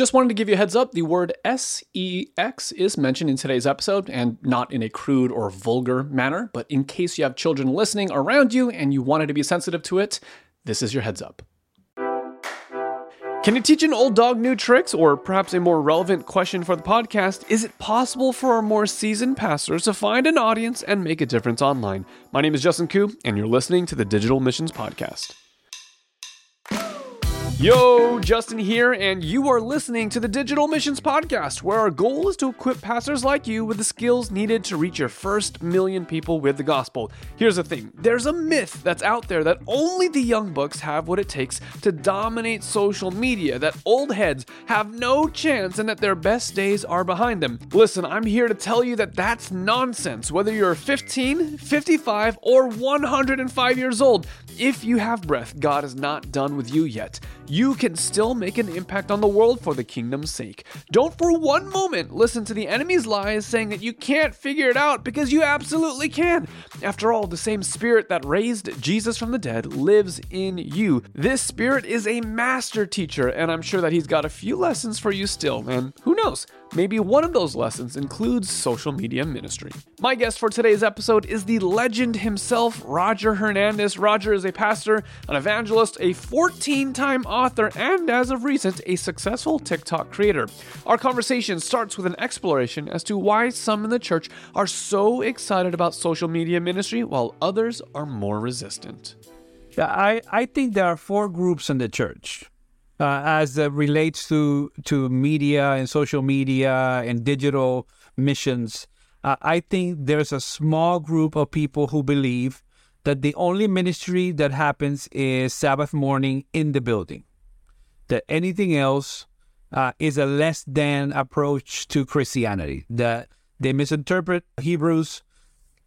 Just wanted to give you a heads up the word SEX is mentioned in today's episode, and not in a crude or vulgar manner, but in case you have children listening around you and you wanted to be sensitive to it, this is your heads up. Can you teach an old dog new tricks? Or perhaps a more relevant question for the podcast is it possible for our more seasoned pastors to find an audience and make a difference online? My name is Justin Khoe, and you're listening to the Digital Missions Podcast. Yo, Justin here, and you are listening to the Digital Missions Podcast, where our goal is to equip pastors like you with the skills needed to reach your first million people with the gospel. Here's the thing there's a myth that's out there that only the young bucks have what it takes to dominate social media, that old heads have no chance, and that their best days are behind them. Listen, I'm here to tell you that that's nonsense. Whether you're 15, 55, or 105 years old, if you have breath, God is not done with you yet you can still make an impact on the world for the kingdom's sake. Don't for one moment listen to the enemy's lies saying that you can't figure it out because you absolutely can. After all, the same spirit that raised Jesus from the dead lives in you. This spirit is a master teacher, and I'm sure that he's got a few lessons for you still. And who knows? Maybe one of those lessons includes social media ministry. My guest for today's episode is the legend himself, Roger Hernandez. Roger is a pastor, an evangelist, a 14 time author, and as of recent, a successful TikTok creator. Our conversation starts with an exploration as to why some in the church are so excited about social media ministry while others are more resistant. Yeah, I, I think there are four groups in the church uh, as it relates to to media and social media and digital missions. Uh, I think there's a small group of people who believe that the only ministry that happens is Sabbath morning in the building. That anything else uh, is a less than approach to Christianity. That they misinterpret Hebrews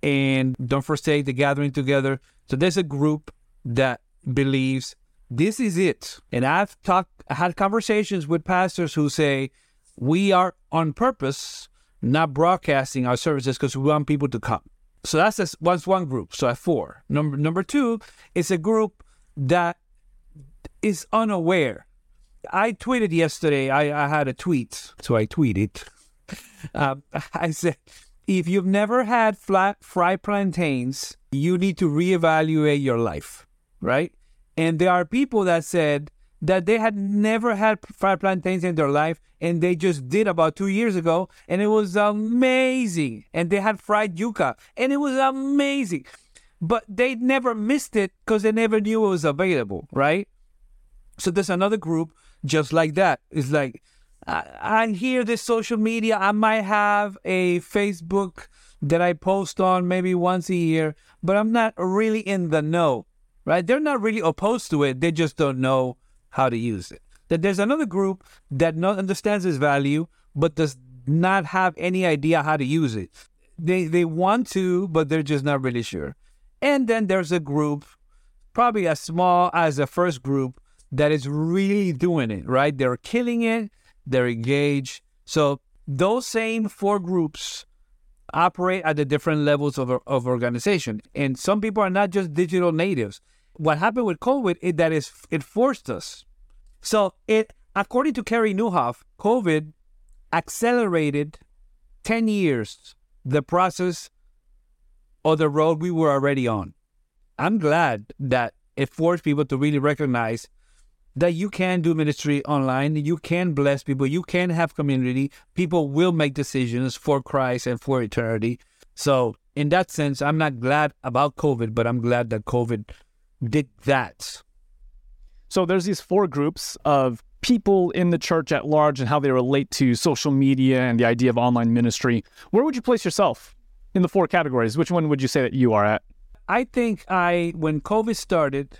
and don't forsake the gathering together. So there's a group that believes this is it. And I've talked, had conversations with pastors who say, we are on purpose not broadcasting our services because we want people to come. So that's just, that's one group. So at four. Number number two is a group that is unaware. I tweeted yesterday. I, I had a tweet, so I tweeted. Um, I said, if you've never had flat fried plantains, you need to reevaluate your life, right? And there are people that said that they had never had fried plantains in their life and they just did about two years ago and it was amazing. And they had fried yuca and it was amazing. But they never missed it because they never knew it was available, right? So there's another group just like that. It's like, I, I hear this social media. I might have a Facebook that I post on maybe once a year, but I'm not really in the know right? They're not really opposed to it. They just don't know how to use it. That there's another group that not understands its value, but does not have any idea how to use it. They they want to, but they're just not really sure. And then there's a group, probably as small as the first group, that is really doing it, right? They're killing it, they're engaged. So those same four groups operate at the different levels of, of organization. And some people are not just digital natives what happened with COVID is that it forced us. So it, according to Carey Nieuwhof, COVID accelerated 10 years the process or the road we were already on. I'm glad that it forced people to really recognize that you can do ministry online, you can bless people, you can have community. People will make decisions for Christ and for eternity. So, in that sense, I'm not glad about COVID, but I'm glad that COVID did that. So there's these four groups of people in the church at large and how they relate to social media and the idea of online ministry. Where would you place yourself in the four categories? Which one would you say that you are at? I think I when COVID started,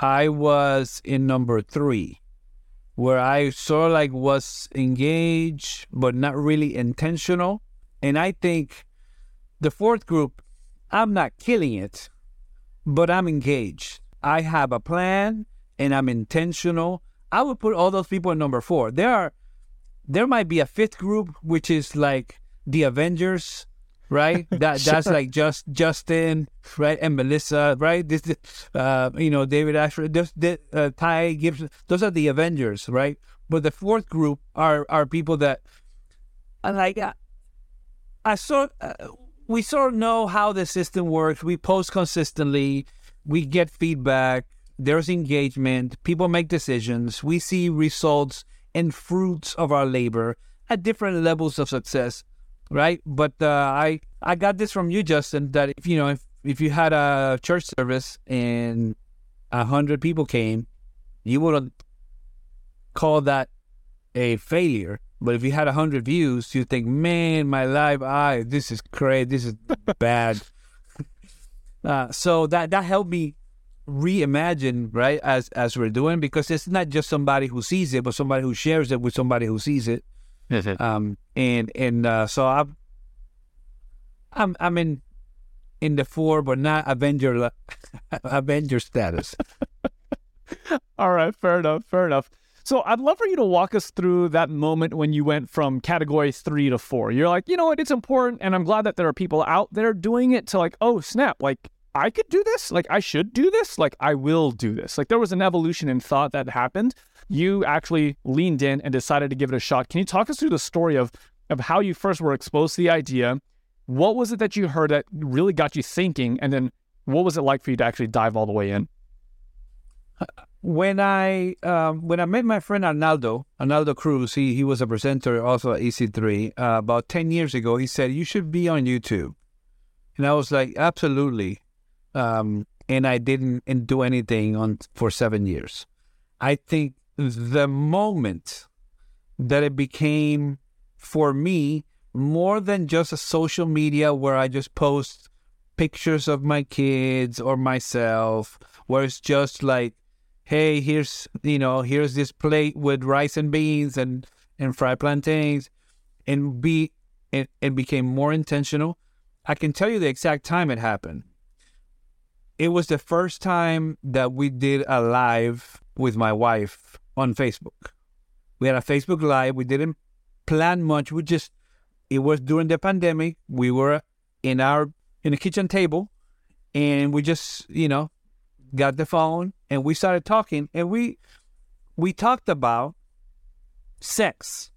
I was in number three, where I sort of like was engaged but not really intentional. And I think the fourth group, I'm not killing it, but I'm engaged. I have a plan and I'm intentional. I would put all those people in number four. There are, there might be a fifth group which is like the Avengers, right? That sure. that's like just Justin, right, and Melissa, right? This, uh, you know, David Asscherick, this, this uh, Ty Gibson. Those are the Avengers, right? But the fourth group are are people that like I, I sort uh, we sort of know how the system works. We post consistently, we get feedback, there's engagement, people make decisions, we see results and fruits of our labor at different levels of success, right? But uh, I I got this from you, Justin, that if you know if if you had a church service and a hundred people came, you wouldn't call that a failure. But if you had a hundred views, you think, man, my live eye, this is crazy, this is bad. uh, so that that helped me reimagine, right, as as we're doing, because it's not just somebody who sees it, but somebody who shares it with somebody who sees it. um, and and uh, so I'm I'm I'm in in the four, but not Avenger Avenger status. All right, fair enough, fair enough. So I'd love for you to walk us through that moment when you went from category three to four. You're like, you know what, it's important, and I'm glad that there are people out there doing it to like, oh snap, like I could do this, like I should do this, like I will do this. Like there was an evolution in thought that happened. You actually leaned in and decided to give it a shot. Can you talk us through the story of of how you first were exposed to the idea? What was it that you heard that really got you thinking, and then what was it like for you to actually dive all the way in? When I um, when I met my friend Arnaldo, Arnaldo Cruz, he he was a presenter also at EC3 uh, about ten years ago. He said you should be on YouTube, and I was like, absolutely. Um, and I didn't do anything on for seven years. I think the moment that it became for me more than just a social media where I just post pictures of my kids or myself, where it's just like hey, here's you know, here's this plate with rice and beans and and fried plantains, and be and, and became more intentional. I can tell you the exact time it happened. It was the first time that we did a live with my wife on Facebook. We had a Facebook live. We didn't plan much. We just it was during the pandemic. We were in our in a kitchen table and we just, you know, got the phone and we started talking and we we talked about sex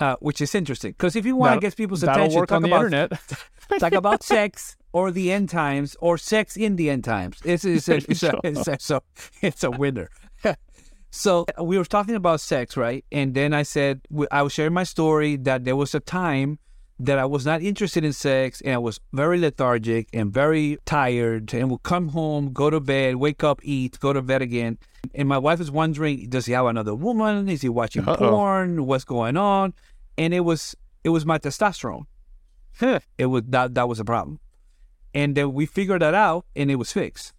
uh, which is interesting because if you want to get people's attention talk on the about, internet. talk about sex or the end times or sex in the end times. It's, it's, a, it's, a, it's, a, it's, a, it's a winner. So we were talking about sex right? And then i said i was sharing my story that there was a time that I was not interested in sex and I was very lethargic and very tired and would come home, go to bed, wake up, eat, go to bed again. And my wife was wondering, does he have another woman? Is he watching Uh-oh. porn? What's going on? And it was it was my testosterone. it was that that was a problem. And then we figured that out and it was fixed.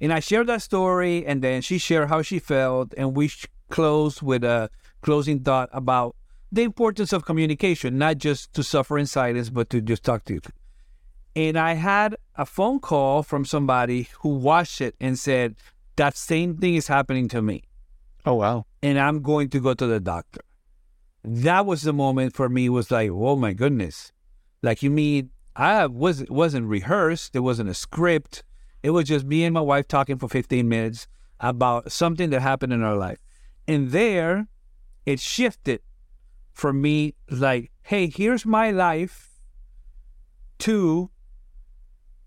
And I shared that story and then she shared how she felt and we closed with a closing thought about the importance of communication, not just to suffer in silence, but to just talk to you. And I had a phone call from somebody who watched it and said, that same thing is happening to me. Oh, wow. And I'm going to go to the doctor. That was the moment for me, was like, oh my goodness. Like, you mean I was, wasn't rehearsed, there wasn't a script. It was just me and my wife talking for 15 minutes about something that happened in our life. And there, it shifted for me like, hey, here's my life. Two,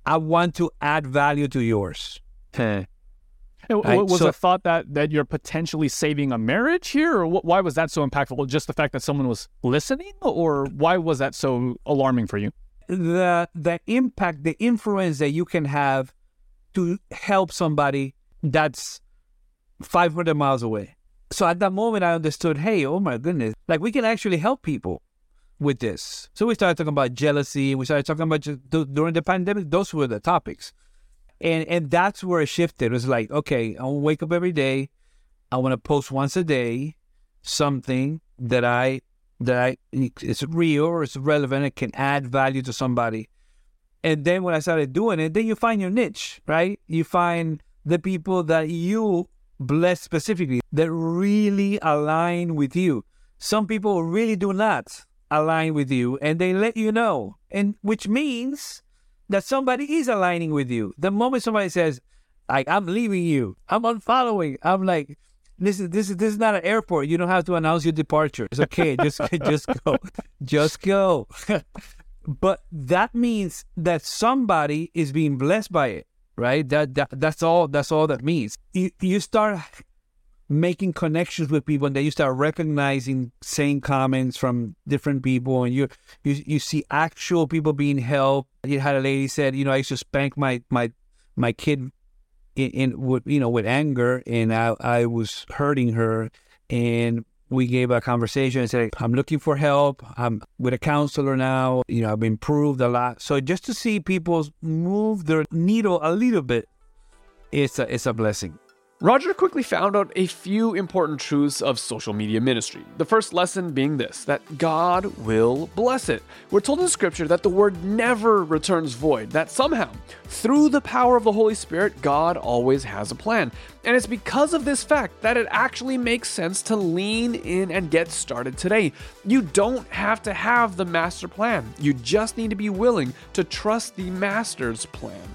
I want to add value to yours. Right? Was so, a thought that that you're potentially saving a marriage here, or why was that so impactful? Just the fact that someone was listening, or why was that so alarming for you? The the impact, the influence that you can have to help somebody that's 500 miles away. So at that moment, I understood, hey, oh my goodness, like we can actually help people with this. So we started talking about jealousy. We started talking about just, during the pandemic. Those were the topics, and and that's where it shifted. It was like, okay, I want to wake up every day. I want to post once a day something that I that I it's real or it's relevant. It can add value to somebody. And then when I started doing it, then you find your niche, right? You find the people that you blessed specifically that really align with you. Some people really do not align with you and they let you know. And which means that somebody is aligning with you. The moment somebody says, like, I'm leaving you, I'm unfollowing, I'm like, this is this is this is not an airport. You don't have to announce your departure. It's okay. Just just go, just go. but that means that somebody is being blessed by it, right? That, that that's all. That's all that means. You you start making connections with people, and then you start recognizing same comments from different people, and you you you see actual people being helped. You had a lady said, you know, I used to spank my my my kid in, in with you know with anger, and I I was hurting her, and we gave a conversation and said, I'm looking for help. I'm with a counselor now. You know, I've improved a lot. So just to see people move their needle a little bit, it's a, it's a blessing. Roger quickly found out a few important truths of social media ministry. The first lesson being this that God will bless it. We're told in Scripture that the word never returns void, that somehow, through the power of the Holy Spirit, God always has a plan. And it's because of this fact that it actually makes sense to lean in and get started today. You don't have to have the master plan, you just need to be willing to trust the master's plan.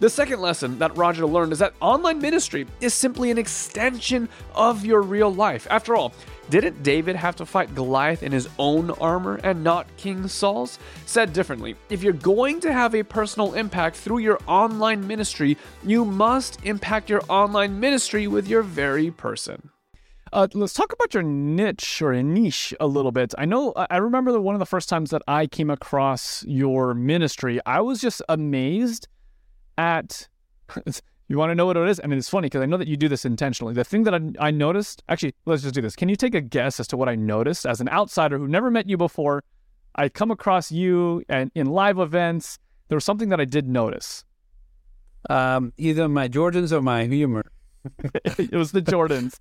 The second lesson that Roger learned is that online ministry is simply an extension of your real life. After all, didn't David have to fight Goliath in his own armor and not King Saul's? Said differently, if you're going to have a personal impact through your online ministry, you must impact your online ministry with your very person. Uh, let's talk about your niche or niche a little bit. I know I remember one of the first times that I came across your ministry, I was just amazed at you want to know what it is? I mean, it's funny because I know that you do this intentionally. The thing that I, I, noticed, actually, let's just do this. Can you take a guess as to what I noticed as an outsider who never met you before? I come across you and in live events. There was something that I did notice. Um, either my Jordans or my humor. it was the Jordans.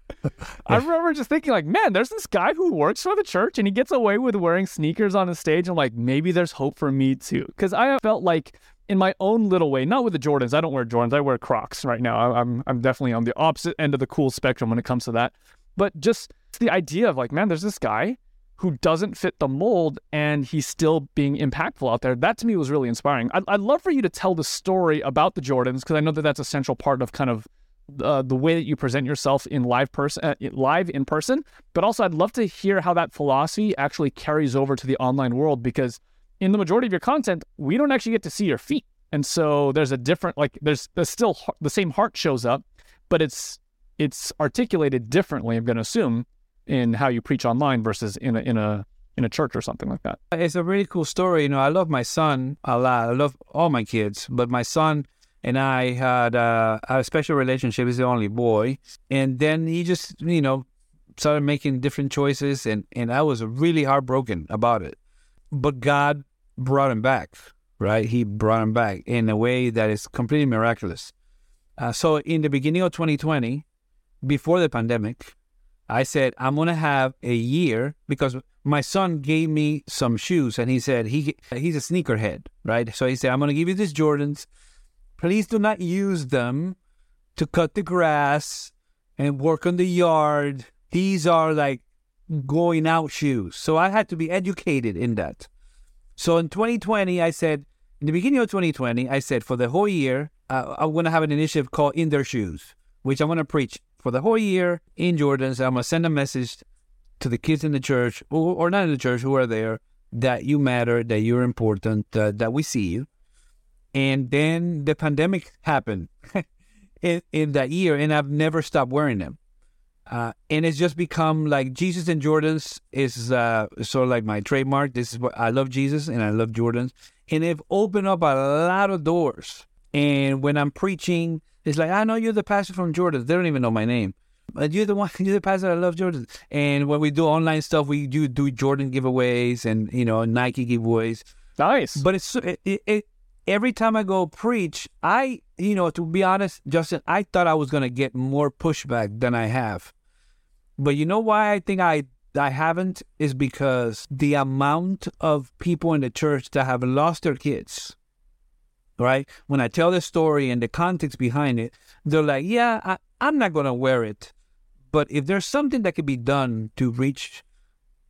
I remember just thinking, like, man, there's this guy who works for the church and he gets away with wearing sneakers on the stage. I'm like, maybe there's hope for me too. Because I felt like in my own little way, not with the Jordans. I don't wear Jordans. I wear Crocs right now. I'm I'm definitely on the opposite end of the cool spectrum when it comes to that. But just the idea of like, man, there's this guy who doesn't fit the mold and he's still being impactful out there. That to me was really inspiring. I'd, I'd love for you to tell the story about the Jordans because I know that that's a central part of kind of uh, the way that you present yourself in live person, uh, live in person. But also, I'd love to hear how that philosophy actually carries over to the online world because in the majority of your content, we don't actually get to see your feet. And so there's a different, like, there's, there's still the same heart shows up, but it's it's articulated differently. I'm going to assume in how you preach online versus in a in a in a church or something like that. It's a really cool story. You know, I love my son a lot. I love all my kids, but my son and I had uh, a special relationship. He's the only boy, and then he just, you know, started making different choices, and and I was really heartbroken about it. But God brought him back, right? He brought him back in a way that is completely miraculous. Uh, so in the beginning of 2020, before the pandemic, I said I'm gonna have a year because my son gave me some shoes and he said he he's a sneakerhead, right? So he said I'm gonna give you these Jordans. Please do not use them to cut the grass and work on the yard. These are like going out shoes. So I had to be educated in that. So in 2020, I said, in the beginning of 2020, I said for the whole year, uh, I'm going to have an initiative called In Their Shoes, which I'm going to preach for the whole year in Jordan. So I'm going to send a message to the kids in the church or, not in the church who are there that you matter, that you're important, uh, that we see you. And then the pandemic happened in, in that year, and I've never stopped wearing them. Uh, and it's just become like Jesus and Jordans is uh, sort of like my trademark. This is what I love Jesus and I love Jordans, and they've opened up a lot of doors. And when I'm preaching, it's like I know you're the pastor from Jordans. They don't even know my name, but you're the one. You're the pastor. I love Jordans. And when we do online stuff, we do do Jordan giveaways and you know Nike giveaways. Nice. But it's it, it, it every time I go preach, I you know to be honest, Justin, I thought I was gonna get more pushback than I have but you know why I think I I haven't is because the amount of people in the church that have lost their kids. Right? When I tell the story and the context behind it, they're like, "Yeah, I, I'm not gonna wear it." But if there's something that could be done to reach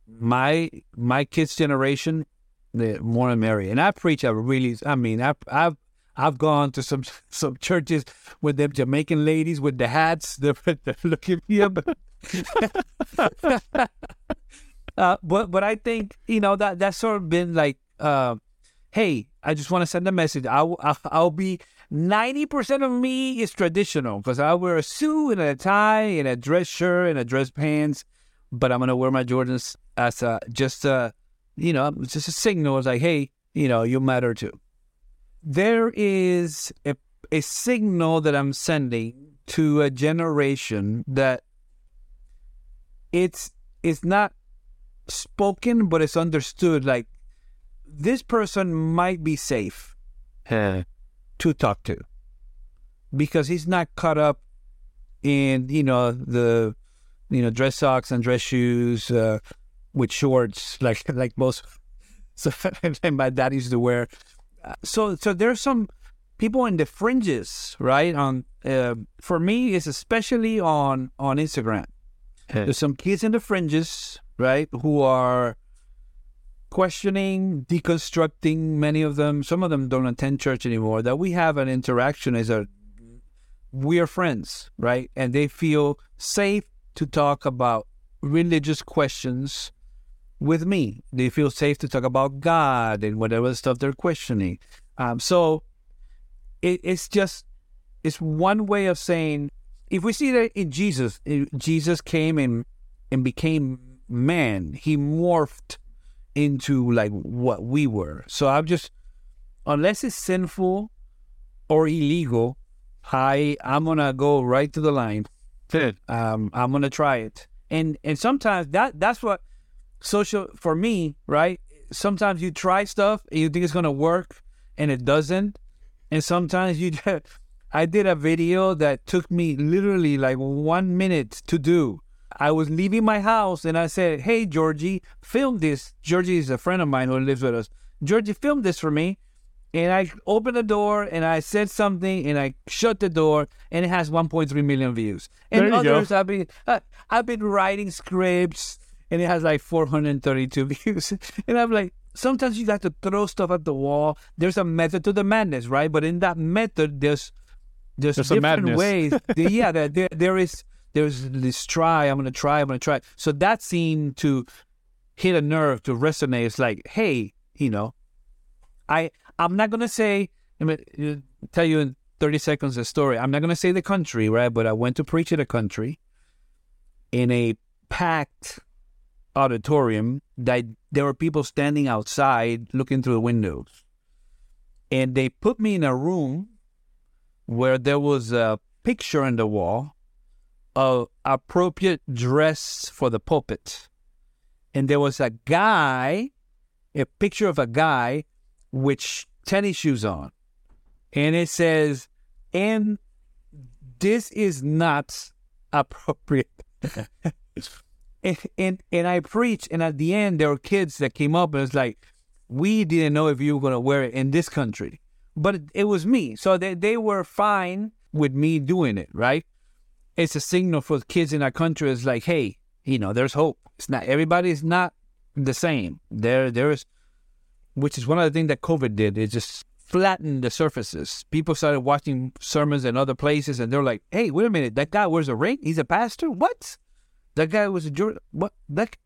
my my kids' generation, the more and merry. And I preach I really, I mean, I've, I've I've gone to some some churches with them Jamaican ladies with the hats. They're, they're looking me up. uh, but but I think you know that that's sort of been like, uh, hey, I just want to send a message. I'll I'll, I'll be ninety percent of me is traditional because I wear a suit and a tie and a dress shirt and a dress pants, but I'm gonna wear my Jordans as a just a you know just a signal. It's like, hey, you know, you matter too. There is a a signal that I'm sending to a generation that it's it's not spoken but it's understood like this person might be safe to talk to because he's not caught up in you know the you know dress socks and dress shoes uh, with shorts like like most so and my dad used to wear Uh, so so there's some people in the fringes right on uh, for me it's especially on on instagram there's some kids in the fringes right who are questioning deconstructing many of them. Some of them don't attend church anymore. That we have an interaction as a we are friends right? And they feel safe to talk about religious questions with me. They feel safe to talk about god and whatever stuff they're questioning. Um, so it, it's just it's one way of saying if we see that in jesus eh, jesus came and and became man he morphed into like what we were. So i'm just unless it's sinful or illegal i i'm gonna go right to the line. Um i'm gonna try it. And and sometimes that that's what social for me right sometimes you try stuff and you think it's gonna work and it doesn't. And sometimes you i did a video that took me literally like one minute to do i was leaving my house and i said hey georgie film this georgie is a friend of mine who lives with us georgie film this for me and I opened the door and I said something and I shut the door and it has 1.3 million views. And There you go. others I've been uh, I've been writing scripts and it has like 432 views. And I'm like, sometimes you have to throw stuff at the wall. There's a method to the madness, right? But in that method, there's there's, There's different ways. There- yeah, there, there there is there's this try. I'm gonna try. I'm gonna try. So that seemed to hit a nerve to resonate. It's like, hey, you know, I I'm not gonna say. I'm gonna uh, tell you in 30 seconds a story. I'm not gonna say the country, right? But I went to preach at a country in a packed auditorium. That there were people standing outside looking through the windows, and they put me in a room where there was a picture on the wall of appropriate dress for the pulpit, and there was a guy, a picture of a guy with tennis shoes on. And it says, and this is not appropriate. and, and and I preached, and at the end, there were kids that came up and it's like, we didn't know if you were going to wear it in this country. But it, was me. So they, they were fine with me doing it, right? It's a signal for kids in our country. It's like, hey, you know, there's hope. It's not, everybody's not the same. There, there is which is one of the things that COVID did. It just flattened the surfaces. People started watching sermons in other places, and they're like, "Hey, wait a minute! That guy wears a ring. He's a pastor. What? That guy was a Jordan. What? That?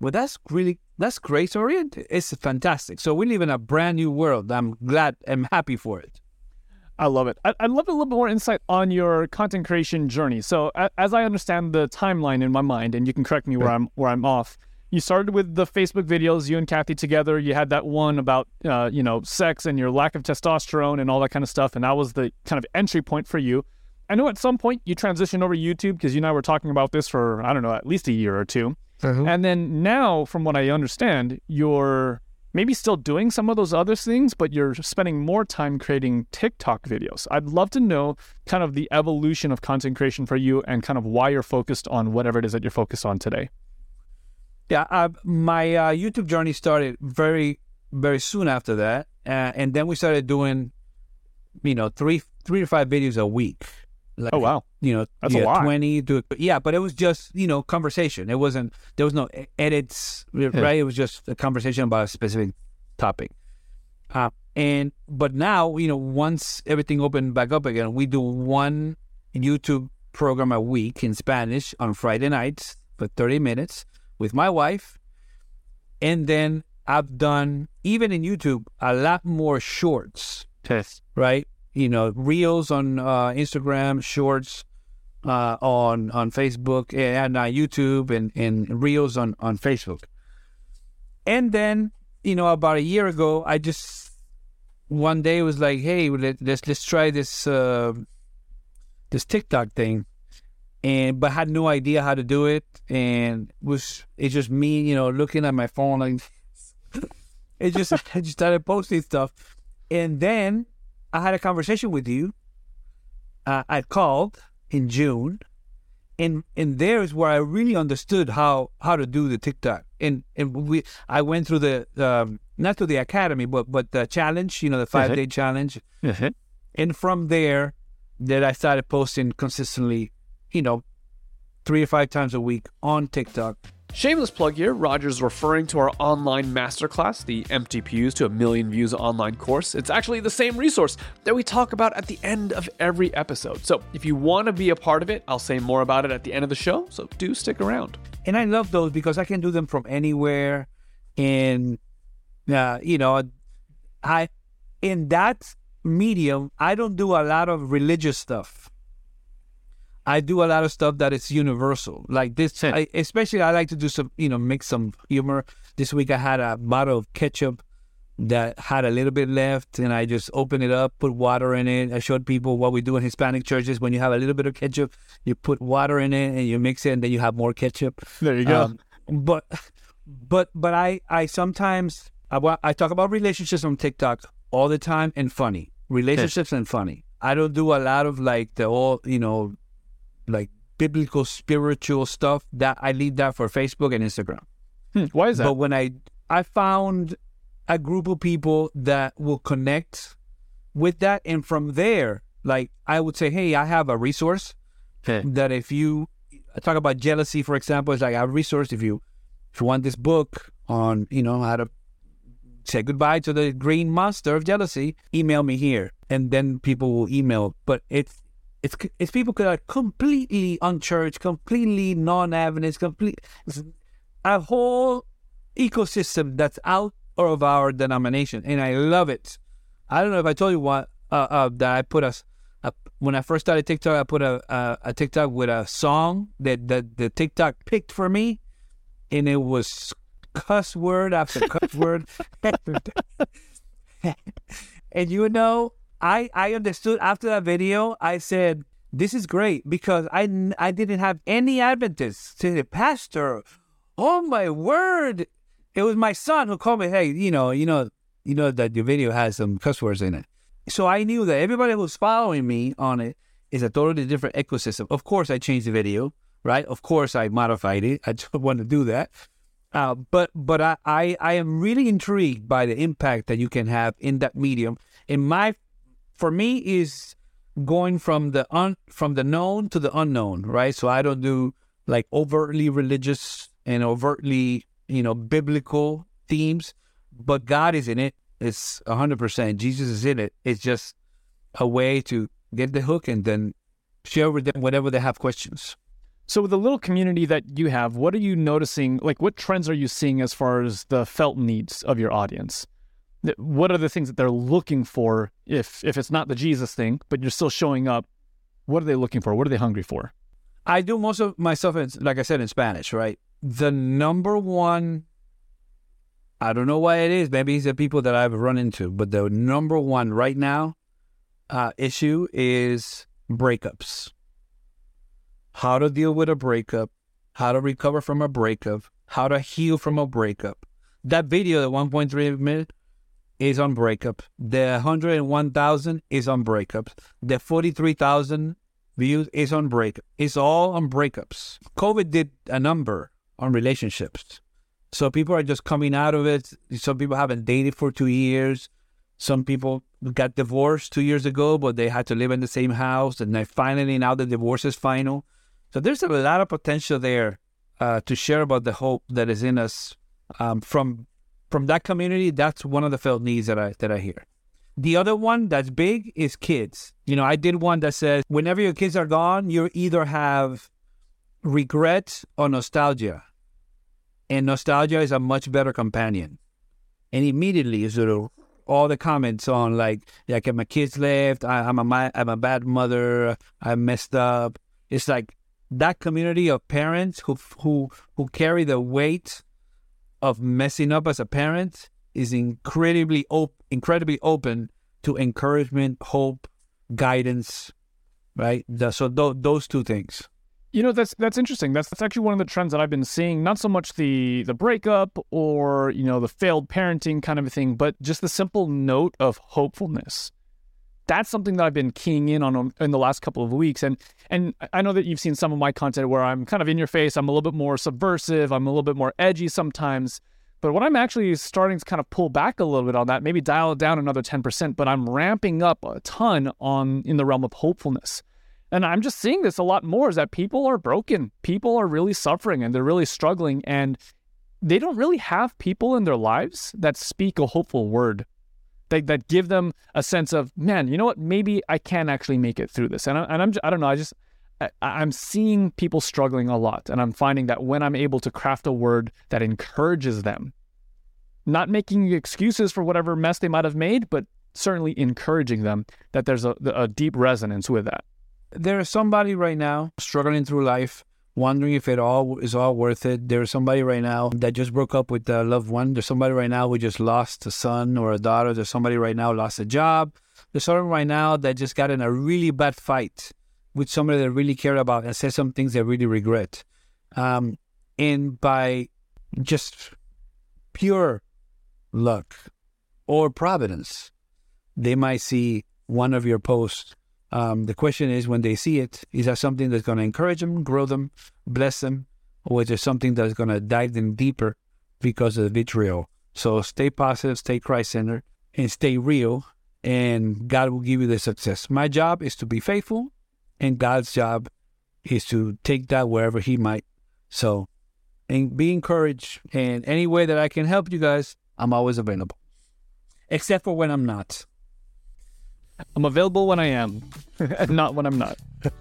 Well, that's really that's grace oriented. It's fantastic. So we live in a brand new world. I'm glad. I'm happy for it. I love it. I- I'd love a little bit more insight on your content creation journey. So, a- as I understand the timeline in my mind, and you can correct me where I'm where I'm off. You started with the Facebook videos, you and Kathy together. You had that one about, uh, you know, sex and your lack of testosterone and all that kind of stuff, and that was the kind of entry point for you. I know at some point you transitioned over to YouTube because you and I were talking about this for I don't know at least a year or 2 and then now, from what I understand, you're maybe still doing some of those other things, but you're spending more time creating TikTok videos. I'd love to know kind of the evolution of content creation for you and kind of why you're focused on whatever it is that you're focused on today. Yeah, uh, my uh, YouTube journey started very, very soon after that, uh, and then we started doing, you know, three, three to five videos a week. Like, Oh, wow. You know, That's a yeah, lot. twenty to yeah, but it was just you know conversation. It wasn't there was no edits, right? It was just a conversation about a specific topic. Uh, and but now you know once everything opened back up again, we do one YouTube program a week in Spanish on Friday nights for 30 minutes with my wife. And then I've done, even in YouTube, a lot more shorts, Yes. right? You know, reels on uh, Instagram, shorts uh, on on Facebook and uh, YouTube, and, and reels on, on Facebook. And then, you know, about a year ago, I just one day was like, hey, let, let's let's try this uh, this TikTok thing, and but had no idea how to do it, and was it's just me, you know, looking at my phone like it just I just started posting stuff, and then I had a conversation with you. Uh, I called in June, and and there is where I really understood how how to do the TikTok, and and we I went through the um, not through the academy, but but the challenge, you know, the five day challenge, and from there, that I started posting consistently, you know, three or five times a week on TikTok. Shameless plug here. Roger's referring to our online masterclass, the Empty Pews to a Million Views online course. It's actually the same resource that we talk about at the end of every episode. So if you want to be a part of it, I'll say more about it at the end of the show. So do stick around. and I love those because I can do them from anywhere. And uh, you know, I in that medium, I don't do a lot of religious stuff. I do a lot of stuff that is universal, like this. I, especially, I like to do some, you know, mix some humor. This week, I had a bottle of ketchup that had a little bit left, and I just opened it up, put water in it. I showed people what we do in Hispanic churches. When you have a little bit of ketchup, you put water in it, and you mix it, and then you have more ketchup. There you go. Um, but but but I I sometimes I, I talk about relationships on TikTok all the time and funny relationships and funny. I don't do a lot of like the all you know like biblical spiritual stuff. That I leave that for Facebook and Instagram. Hmm, Why is that? But when I I found a group of people that will connect with that, and from there, like I would say, hey, I have a resource Okay. that if you I talk about jealousy, for example, it's like I have a resource if you if you want this book on you know how to say goodbye to the green monster of jealousy, email me here, and then people will email. But it's it's it's people that are completely unchurched, completely non-Adventist, complete a whole ecosystem that's out of our denomination, and I love it. I don't know if I told you what uh, uh, that I put a when I first started TikTok, I put a, a a TikTok with a song that that the TikTok picked for me, and it was cuss word after cuss word. and you know, I I understood after that video. I said, "This is great," because I I didn't have any Adventists. To the pastor, oh my word! It was my son who called me. Hey, you know, you know, you know that your video has some cuss words in it. So I knew that everybody who's following me on it is a totally different ecosystem. Of course, I changed the video, right? Of course, I modified it. I don't want to do that. Uh, but but I, I I am really intrigued by the impact that you can have in that medium. And my for me is going from the un from the known to the unknown, right? So I don't do like overtly religious and overtly you know biblical themes, but God is in it. It's hundred percent. Jesus is in it. It's just a way to get the hook and then share with them whatever they have questions. So, with the little community that you have, what are you noticing? Like, what trends are you seeing as far as the felt needs of your audience? What are the things that they're looking for? If if it's not the Jesus thing, but you're still showing up, what are they looking for? What are they hungry for? I do most of my stuff, in, like I said, in Spanish, right? The number one, I don't know why it is. Maybe it's the people that I've run into, but the number one right now uh, issue is breakups. How to deal with a breakup, how to recover from a breakup, how to heal from a breakup. That video, the 1.3 minute, is on breakup. The 101,000 is on breakups. The 43,000 views is on break. It's all on breakups. COVID did a number on relationships. So people are just coming out of it. Some people haven't dated for two years. Some people got divorced two years ago, but they had to live in the same house, and they finally now the divorce is final. So there's a lot of potential there uh, to share about the hope that is in us um, from from that community. That's one of the felt needs that I that I hear. The other one that's big is kids. You know, I did one that says whenever your kids are gone, you either have regret or nostalgia. And nostalgia is a much better companion. And immediately, is sort of all the comments on like, like my kids left, I, I'm a I'm a bad mother, I messed up. It's like that community of parents who who who carry the weight of messing up as a parent is incredibly op- incredibly open to encouragement, hope, guidance, right? The, so th- those two things. You know that's that's interesting. That's that's actually one of the trends that I've been seeing. Not so much the the breakup or you know the failed parenting kind of a thing, but just the simple note of hopefulness. That's something that I've been keying in on um, in the last couple of weeks, and and I know that you've seen some of my content where I'm kind of in your face. I'm a little bit more subversive. I'm a little bit more edgy sometimes. But what I'm actually starting to kind of pull back a little bit on that, maybe dial it down another 10%, but I'm ramping up a ton on in the realm of hopefulness and I'm just seeing this a lot more is that people are broken. People are really suffering and they're really struggling and they don't really have people in their lives that speak a hopeful word. That, that give them a sense of, man, you know what? Maybe I can actually make it through this. And, I, and I'm, I don't know. I just, I, I'm seeing people struggling a lot. And I'm finding that when I'm able to craft a word that encourages them, not making excuses for whatever mess they might have made, but certainly encouraging them, that there's a, a deep resonance with that there's somebody right now struggling through life, wondering if it all is all worth it. There's somebody right now that just broke up with a loved one. There's somebody right now who just lost a son or a daughter. There's somebody right now lost a job. There's someone right now that just got in a really bad fight with somebody that really cared about and said some things they really regret. Um, and by just pure luck or providence, they might see one of your posts um, the question is when they see it, is that something that's going to encourage them, grow them, bless them, or is it something that's going to dive them deeper because of the vitriol? So stay positive, stay Christ centered, and stay real, and God will give you the success. My job is to be faithful, and God's job is to take that wherever He might. So, and be encouraged. And any way that I can help you guys, I'm always available, except for when I'm not. I'm available when I am, and not when I'm not.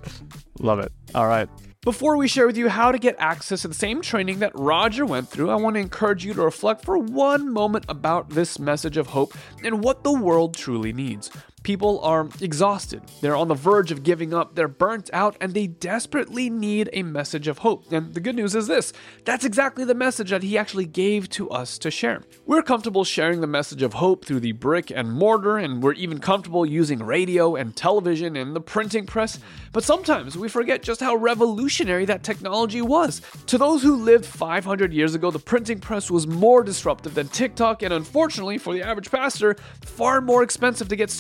Love it. All right. Before we share with you how to get access to the same training that Roger went through, I want to encourage you to reflect for one moment about this message of hope and what the world truly needs. People are exhausted. They're on the verge of giving up. They're burnt out and they desperately need a message of hope. And the good news is this that's exactly the message that he actually gave to us to share. We're comfortable sharing the message of hope through the brick and mortar, and we're even comfortable using radio and television and the printing press. But sometimes we forget just how revolutionary that technology was. To those who lived 500 years ago, the printing press was more disruptive than TikTok, and unfortunately for the average pastor, far more expensive to get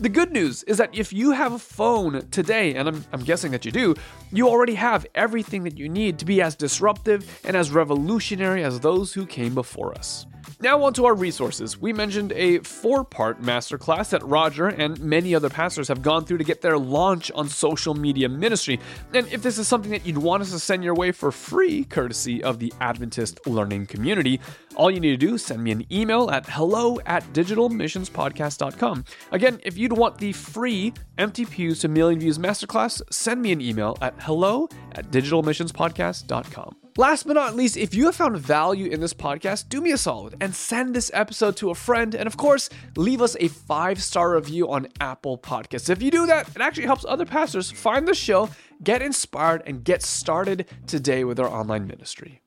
The good news is that if you have a phone today, and I'm, I'm guessing that you do, you already have everything that you need to be as disruptive and as revolutionary as those who came before us. Now, on to our resources. We mentioned a four part masterclass that Roger and many other pastors have gone through to get their launch on social media ministry. And if this is something that you'd want us to send your way for free, courtesy of the Adventist Learning Community, all you need to do is send me an email at hello at digitalmissionspodcast.com. Again, if you'd want the free Empty Pews to Million Views Masterclass, send me an email at hello at digitalmissionspodcast.com. Last but not least, if you have found value in this podcast, do me a solid and send this episode to a friend. And of course, leave us a five star review on Apple Podcasts. If you do that, it actually helps other pastors find the show, get inspired, and get started today with our online ministry.